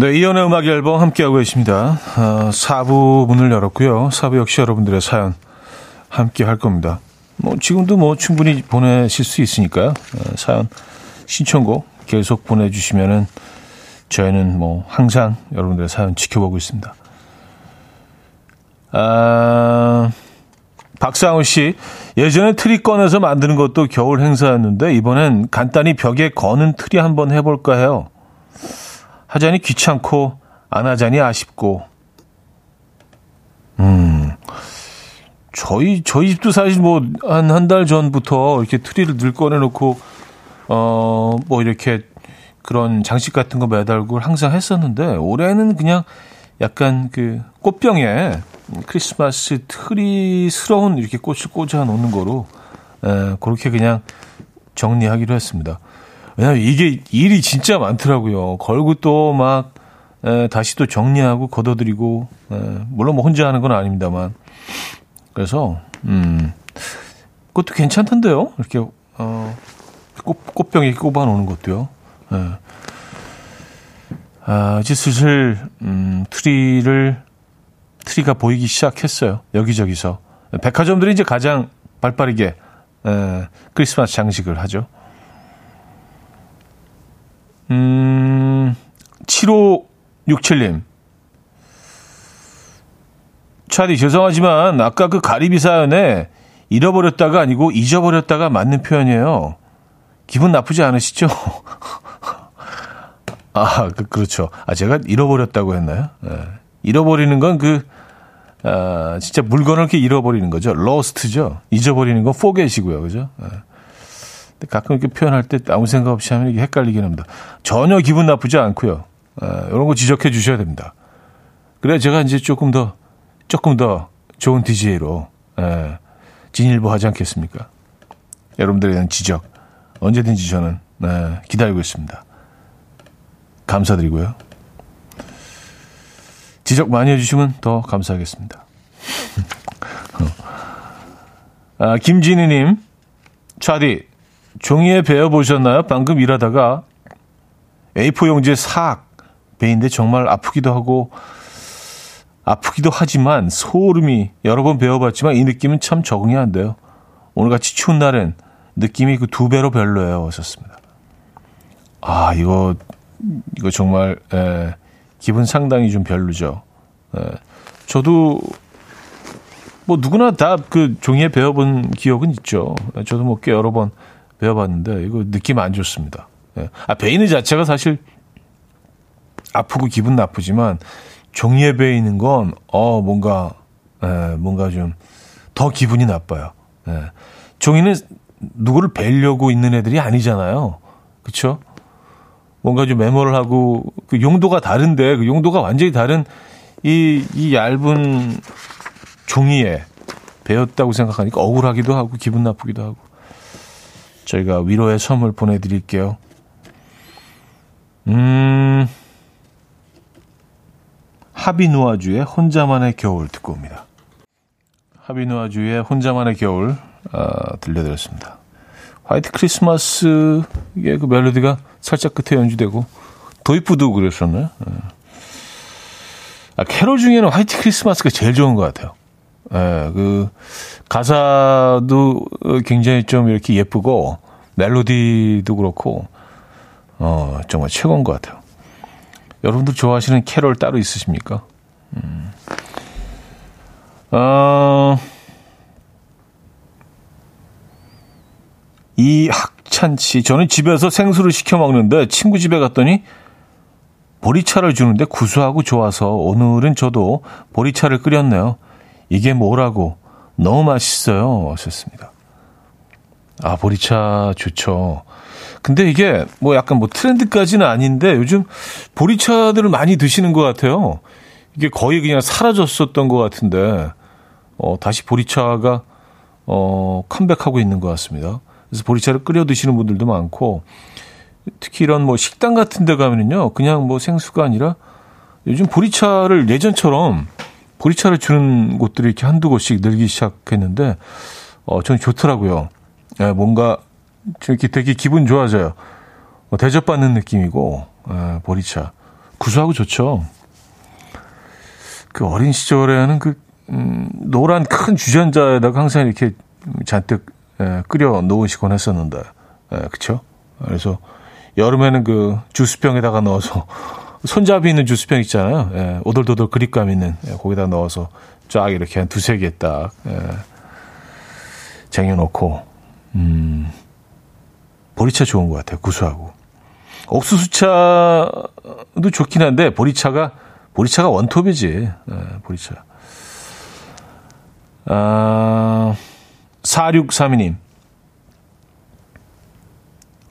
네, 이현우의 음악 앨범 함께하고 계십니다. 어, 4부 문을 열었고요. 4부 역시 여러분들의 사연 함께 할 겁니다. 뭐, 지금도 뭐 충분히 보내실 수 있으니까요. 어, 사연, 신청곡 계속 보내주시면은 저희는 뭐 항상 여러분들의 사연 지켜보고 있습니다. 아, 박상우 씨, 예전에 트리 꺼내서 만드는 것도 겨울 행사였는데 이번엔 간단히 벽에 거는 트리 한번 해볼까 해요. 하자니 귀찮고 안 하자니 아쉽고. 음. 저희 저희 집도 사실 뭐 한 한 달 전부터 이렇게 트리를 늘 꺼내 놓고 어, 뭐 이렇게 그런 장식 같은 거 매달고 항상 했었는데 올해는 그냥 약간 그 꽃병에 크리스마스 트리스러운 이렇게 꽃을 꽂아 놓는 거로 에, 그렇게 그냥 정리하기로 했습니다. 왜냐면 이게 일이 진짜 많더라고요. 걸고 또 막 다시 또 정리하고 걷어들이고 에, 물론 뭐 혼자 하는 건 아닙니다만 그래서 음 그것도 괜찮던데요. 이렇게 어 꽃, 꽃병에 꼽아 놓는 것도요. 예. 아, 이제 슬슬 음, 트리를 트리가 보이기 시작했어요. 여기저기서 백화점들이 이제 가장 발빠르게 에, 크리스마스 장식을 하죠. 음, 7567님. 차디, 죄송하지만, 아까 그 가리비 사연에 잃어버렸다가 아니고 잊어버렸다가 맞는 표현이에요. 기분 나쁘지 않으시죠? 아, 그, 그렇죠. 아, 제가 잃어버렸다고 했나요? 네. 잃어버리는 건 그, 아, 진짜 물건을 이렇게 잃어버리는 거죠. 로스트죠. 잊어버리는 건 포겟이고요. 그죠? 네. 가끔 이렇게 표현할 때 아무 생각 없이 하면 이게 헷갈리긴 합니다. 전혀 기분 나쁘지 않고요. 아, 이런 거 지적해 주셔야 됩니다. 그래야 제가 이제 조금 더, 조금 더 좋은 DJ로, 예, 진일보 하지 않겠습니까? 여러분들에 대한 지적, 언제든지 저는, 네, 기다리고 있습니다. 감사드리고요. 지적 많이 해주시면 더 감사하겠습니다. 아, 김진희님, 차디, 종이에 베어 보셨나요? 방금 일하다가 A4 용지에 삭 베인데 정말 아프기도 하고, 아프기도 하지만 소름이 여러 번 배워봤지만 이 느낌은 참 적응이 안 돼요. 오늘같이 추운 날엔 느낌이 그 두 배로 별로예요. 하셨습니다. 아, 이거 이거 정말 에, 기분 상당히 좀 별로죠. 에, 저도 뭐 누구나 다 그 종이에 배워본 기억은 있죠. 저도 뭐 꽤 여러 번 배워봤는데 이거 느낌 안 좋습니다. 예. 아 베이는 자체가 사실 아프고 기분 나쁘지만 종이에 베이는 건 어 뭔가 에, 뭔가 좀 더 기분이 나빠요. 예. 종이는 누구를 뵈려고 있는 애들이 아니잖아요. 그렇죠? 뭔가 좀 메모를 하고 그 용도가 다른데 그 용도가 완전히 다른 이, 이 얇은 종이에 배웠다고 생각하니까 억울하기도 하고 기분 나쁘기도 하고 저희가 위로의 선물 보내드릴게요. 음, 하비누아주의 혼자만의 겨울 듣고 옵니다. 하비누아주의 혼자만의 겨울 어, 들려드렸습니다. 화이트 크리스마스의 그 멜로디가 살짝 끝에 연주되고 도입부도 그랬었나요? 네. 아, 캐롤 중에는 화이트 크리스마스가 제일 좋은 것 같아요. 예, 그 가사도 굉장히 좀 이렇게 예쁘고 멜로디도 그렇고 어 정말 최고인 것 같아요. 여러분들 좋아하시는 캐롤 따로 있으십니까? 음. 어, 이 학찬 씨, 저는 집에서 생수를 시켜 먹는데 친구 집에 갔더니 보리차를 주는데 구수하고 좋아서 오늘은 저도 보리차를 끓였네요. 이게 뭐라고 너무 맛있어요. 하셨습니다. 아, 보리차 좋죠. 근데 이게 뭐 약간 뭐 트렌드까지는 아닌데 요즘 보리차들을 많이 드시는 것 같아요. 이게 거의 그냥 사라졌었던 것 같은데, 어, 다시 보리차가, 어, 컴백하고 있는 것 같습니다. 그래서 보리차를 끓여 드시는 분들도 많고 특히 이런 뭐 식당 같은 데 가면은요. 그냥 뭐 생수가 아니라 요즘 보리차를 예전처럼 보리차를 주는 곳들이 이렇게 한두 곳씩 늘기 시작했는데 어 저는 좋더라고요. 예, 뭔가 이렇게 되게 기분 좋아져요. 뭐 대접받는 느낌이고 예, 보리차 구수하고 좋죠. 그 어린 시절에는 그 음, 노란 큰 주전자에다가 항상 이렇게 잔뜩 예, 끓여 놓으시곤 했었는데, 예, 그쵸? 그래서 여름에는 그 주스병에다가 넣어서 손잡이 있는 주스병 있잖아요. 예, 오돌도돌 그립감 있는 예, 거기다 넣어서 쫙 이렇게 한 두세 개 딱, 예, 쟁여놓고, 음, 보리차 좋은 것 같아요. 구수하고. 옥수수차도 좋긴 한데, 보리차가, 보리차가 원톱이지. 예, 보리차. 아, 4632님.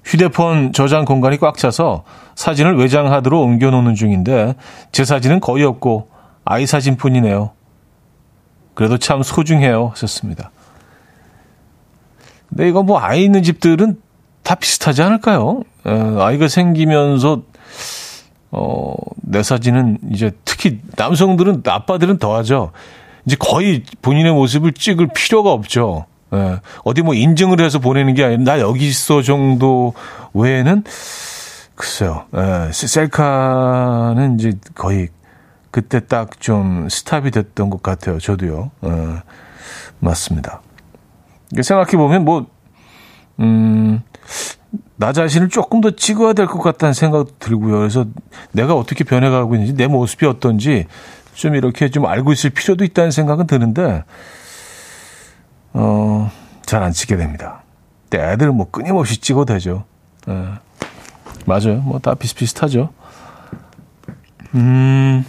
휴대폰 저장 공간이 꽉 차서 사진을 외장하드로 옮겨놓는 중인데 제 사진은 거의 없고 아이 사진뿐이네요. 그래도 참 소중해요. 하셨습니다. 근데 이거 뭐 아이 있는 집들은 다 비슷하지 않을까요? 에, 아이가 생기면서 어, 내 사진은 이제 특히 남성들은 아빠들은 더하죠. 이제 거의 본인의 모습을 찍을 필요가 없죠. 예, 어디 뭐 인증을 해서 보내는 게 아니라 나 여기 있어 정도 외에는 글쎄요. 예, 셀카는 이제 거의 그때 딱 좀 스탑이 됐던 것 같아요. 저도요. 예, 맞습니다. 생각해 보면 뭐 음, 나 자신을 조금 더 찍어야 될 것 같다는 생각도 들고요. 그래서 내가 어떻게 변해가고 있는지, 내 모습이 어떤지 좀 이렇게 좀 알고 있을 필요도 있다는 생각은 드는데, 어, 잘 안 찍게 됩니다. 근데 애들 뭐 끊임없이 찍어도 되죠. 예. 맞아요. 뭐 다 비슷비슷하죠. 음,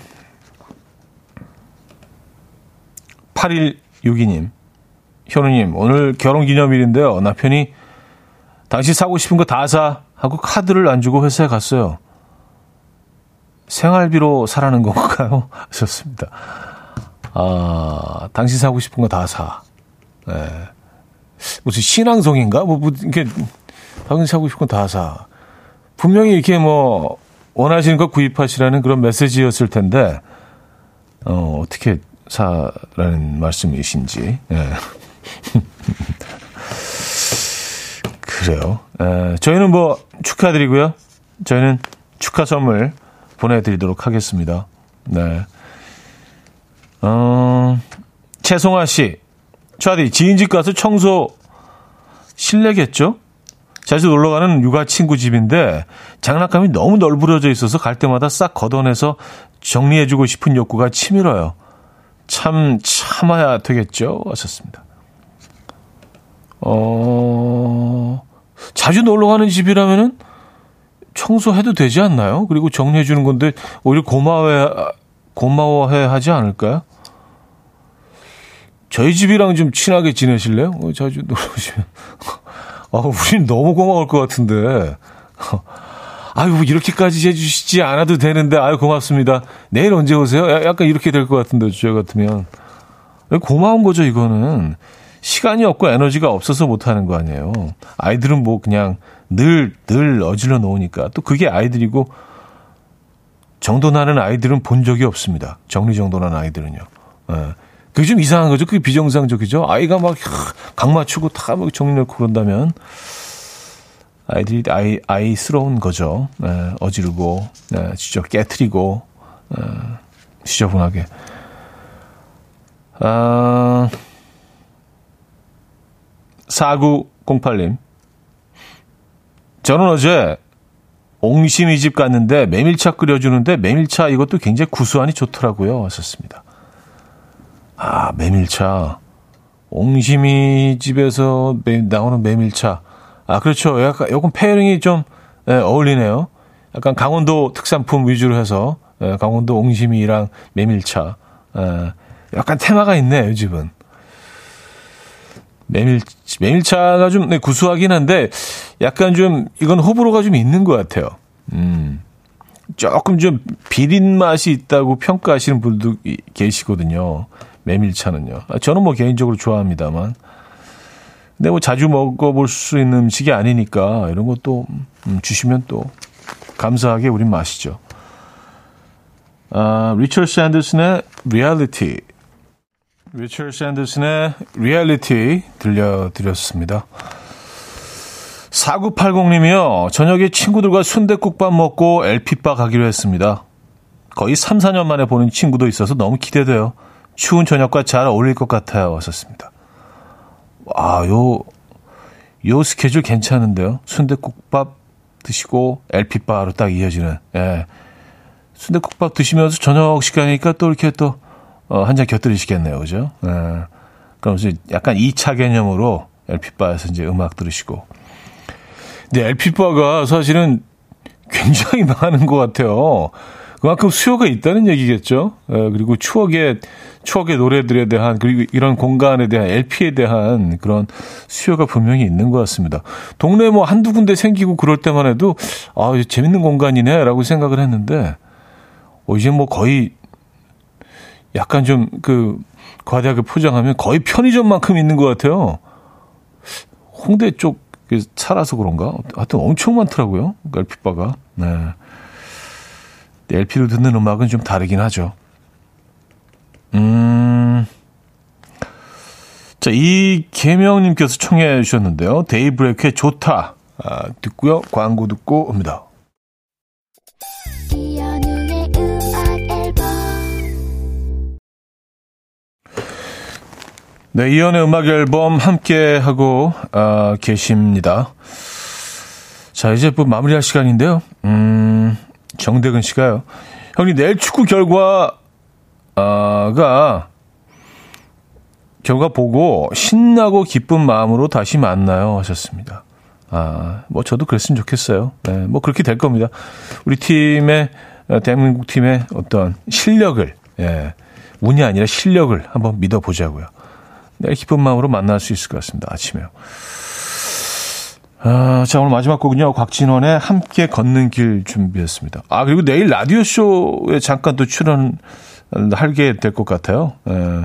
8162님. 현우님, 오늘 결혼 기념일인데요. 남편이 당신 사고 싶은 거 다 사. 하고 카드를 안 주고 회사에 갔어요. 생활비로 사라는 건가요? 하셨습니다. 아, 당신 사고 싶은 거 다 사. 네. 무슨 신앙송인가? 뭐, 뭐, 이렇게, 당신 사고 싶은 거다 사. 분명히 이렇게 뭐, 원하시는 거 구입하시라는 그런 메시지였을 텐데, 어, 어떻게 사라는 말씀이신지. 네. 그래요. 에, 저희는 뭐 축하드리고요. 저희는 축하 선물 보내드리도록 하겠습니다. 네. 어, 최송아 씨. 차디, 지인집 가서 청소 실내겠죠? 자주 놀러 가는 육아 친구 집인데 장난감이 너무 널브러져 있어서 갈 때마다 싹 걷어내서 정리해주고 싶은 욕구가 치밀어요. 참 참아야 되겠죠? 하셨습니다. 어, 자주 놀러 가는 집이라면은 청소해도 되지 않나요? 그리고 정리해 주는 건데 오히려 고마워해 고마워해 하지 않을까요? 저희 집이랑 좀 친하게 지내실래요? 어, 자주 놀러 오시면. 아, 우린 너무 고마울 것 같은데. 아유, 뭐 이렇게까지 해주시지 않아도 되는데, 아유, 고맙습니다. 내일 언제 오세요? 약간 이렇게 될 것 같은데, 저 같으면. 고마운 거죠, 이거는. 시간이 없고 에너지가 없어서 못하는 거 아니에요. 아이들은 뭐 그냥 늘, 늘 어질러 놓으니까. 또 그게 아이들이고, 정돈하는 아이들은 본 적이 없습니다. 정리정돈하는 아이들은요. 예. 그게 좀 이상한 거죠. 그게 비정상적이죠. 아이가 막, 각 맞추고 다막 정리 놓고 그런다면, 아이들이 아이, 아이스러운 거죠. 예, 어지르고, 예, 직접 깨트리고, 예, 지저분하게. 아, 4908님. 저는 어제 옹심이 집 갔는데 메밀차 끓여주는데 메밀차 이것도 굉장히 구수하니 좋더라고요. 하셨습니다. 아, 메밀차. 옹심이 집에서 매, 나오는 메밀차. 아, 그렇죠. 약간, 요건 페어링이 좀, 예, 어울리네요. 약간 강원도 특산품 위주로 해서, 예, 강원도 옹심이랑 메밀차. 예, 약간 테마가 있네, 이 집은. 메밀, 메밀차가 좀 네, 구수하긴 한데 약간 좀 이건 호불호가 좀 있는 것 같아요. 음. 조금 좀 비린 맛이 있다고 평가하시는 분도 계시거든요. 메밀차는요. 아, 저는 뭐 개인적으로 좋아합니다만. 근데 뭐 자주 먹어볼 수 있는 음식이 아니니까 이런 것도 음, 주시면 또 감사하게 우린 마시죠. 아, 리처드 샌더슨의 리얼리티 리처드 샌더슨의 리얼리티 들려드렸습니다. 4980님이요. 저녁에 친구들과 순대국밥 먹고 LP바 가기로 했습니다. 거의 3, 4년 만에 보는 친구도 있어서 너무 기대돼요. 추운 저녁과 잘 어울릴 것 같아요. 왔었습니다. 아, 요, 요 스케줄 괜찮은데요. 순대국밥 드시고 LP바로 딱 이어지는, 예. 순대국밥 드시면서 저녁 시간이니까 또 이렇게 또 어, 한잔 곁들이시겠네요. 그죠? 예. 그럼 이제 약간 2차 개념으로 LP바에서 이제 음악 들으시고. 근데 LP바가 사실은 굉장히 많은 것 같아요. 그만큼 수요가 있다는 얘기겠죠. 에, 그리고 추억의 추억의 노래들에 대한 그리고 이런 공간에 대한 LP에 대한 그런 수요가 분명히 있는 것 같습니다. 동네 뭐 한두 군데 생기고 그럴 때만 해도 아 재밌는 공간이네라고 생각을 했는데 어 이제 뭐 거의 약간 좀 그 과대하게 포장하면 거의 편의점만큼 있는 것 같아요. 홍대 쪽 살아서 그런가? 하여튼 엄청 많더라고요. LP바가. 네. LP로 듣는 음악은 좀 다르긴 하죠. 음. 자, 이계명님께서 청해 주셨는데요. 데이브레이크의 좋다. 아, 듣고요. 광고 듣고 옵니다. 네, 이연의 음악 앨범 함께 하고 아, 계십니다. 자, 이제 뭐 마무리할 시간인데요. 음, 정대근 씨가요. 형님, 내일 축구 결과 가, 결과 보고 신나고 기쁜 마음으로 다시 만나요 하셨습니다. 아, 뭐 저도 그랬으면 좋겠어요. 네, 뭐 그렇게 될 겁니다. 우리 팀의, 대한민국 팀의 어떤 실력을, 예, 운이 아니라 실력을 한번 믿어보자고요. 내 기쁜 마음으로 만날 수 있을 것 같습니다. 아침에요. 아, 자, 오늘 마지막 곡은요. 곽진원의 함께 걷는 길 준비했습니다. 아, 그리고 내일 라디오 쇼에 잠깐 또 출연 하게 될 것 같아요. 예.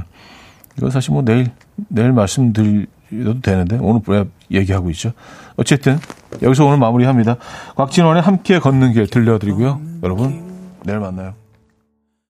이거 사실 뭐 내일, 내일 말씀드려도 되는데, 오늘 왜 얘기하고 있죠? 어쨌든, 여기서 오늘 마무리 합니다. 곽진원의 함께 걷는 길 들려드리고요. 여러분, 내일 만나요.